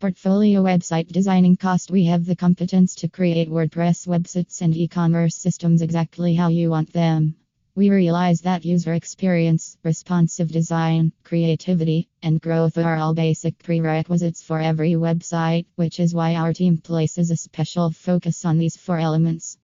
Portfolio website designing cost We have the competence to create WordPress websites and e commerce systems exactly how you want them. We realize that user experience, responsive design, creativity, and growth are all basic prerequisites for every website, which is why our team places a special focus on these four elements.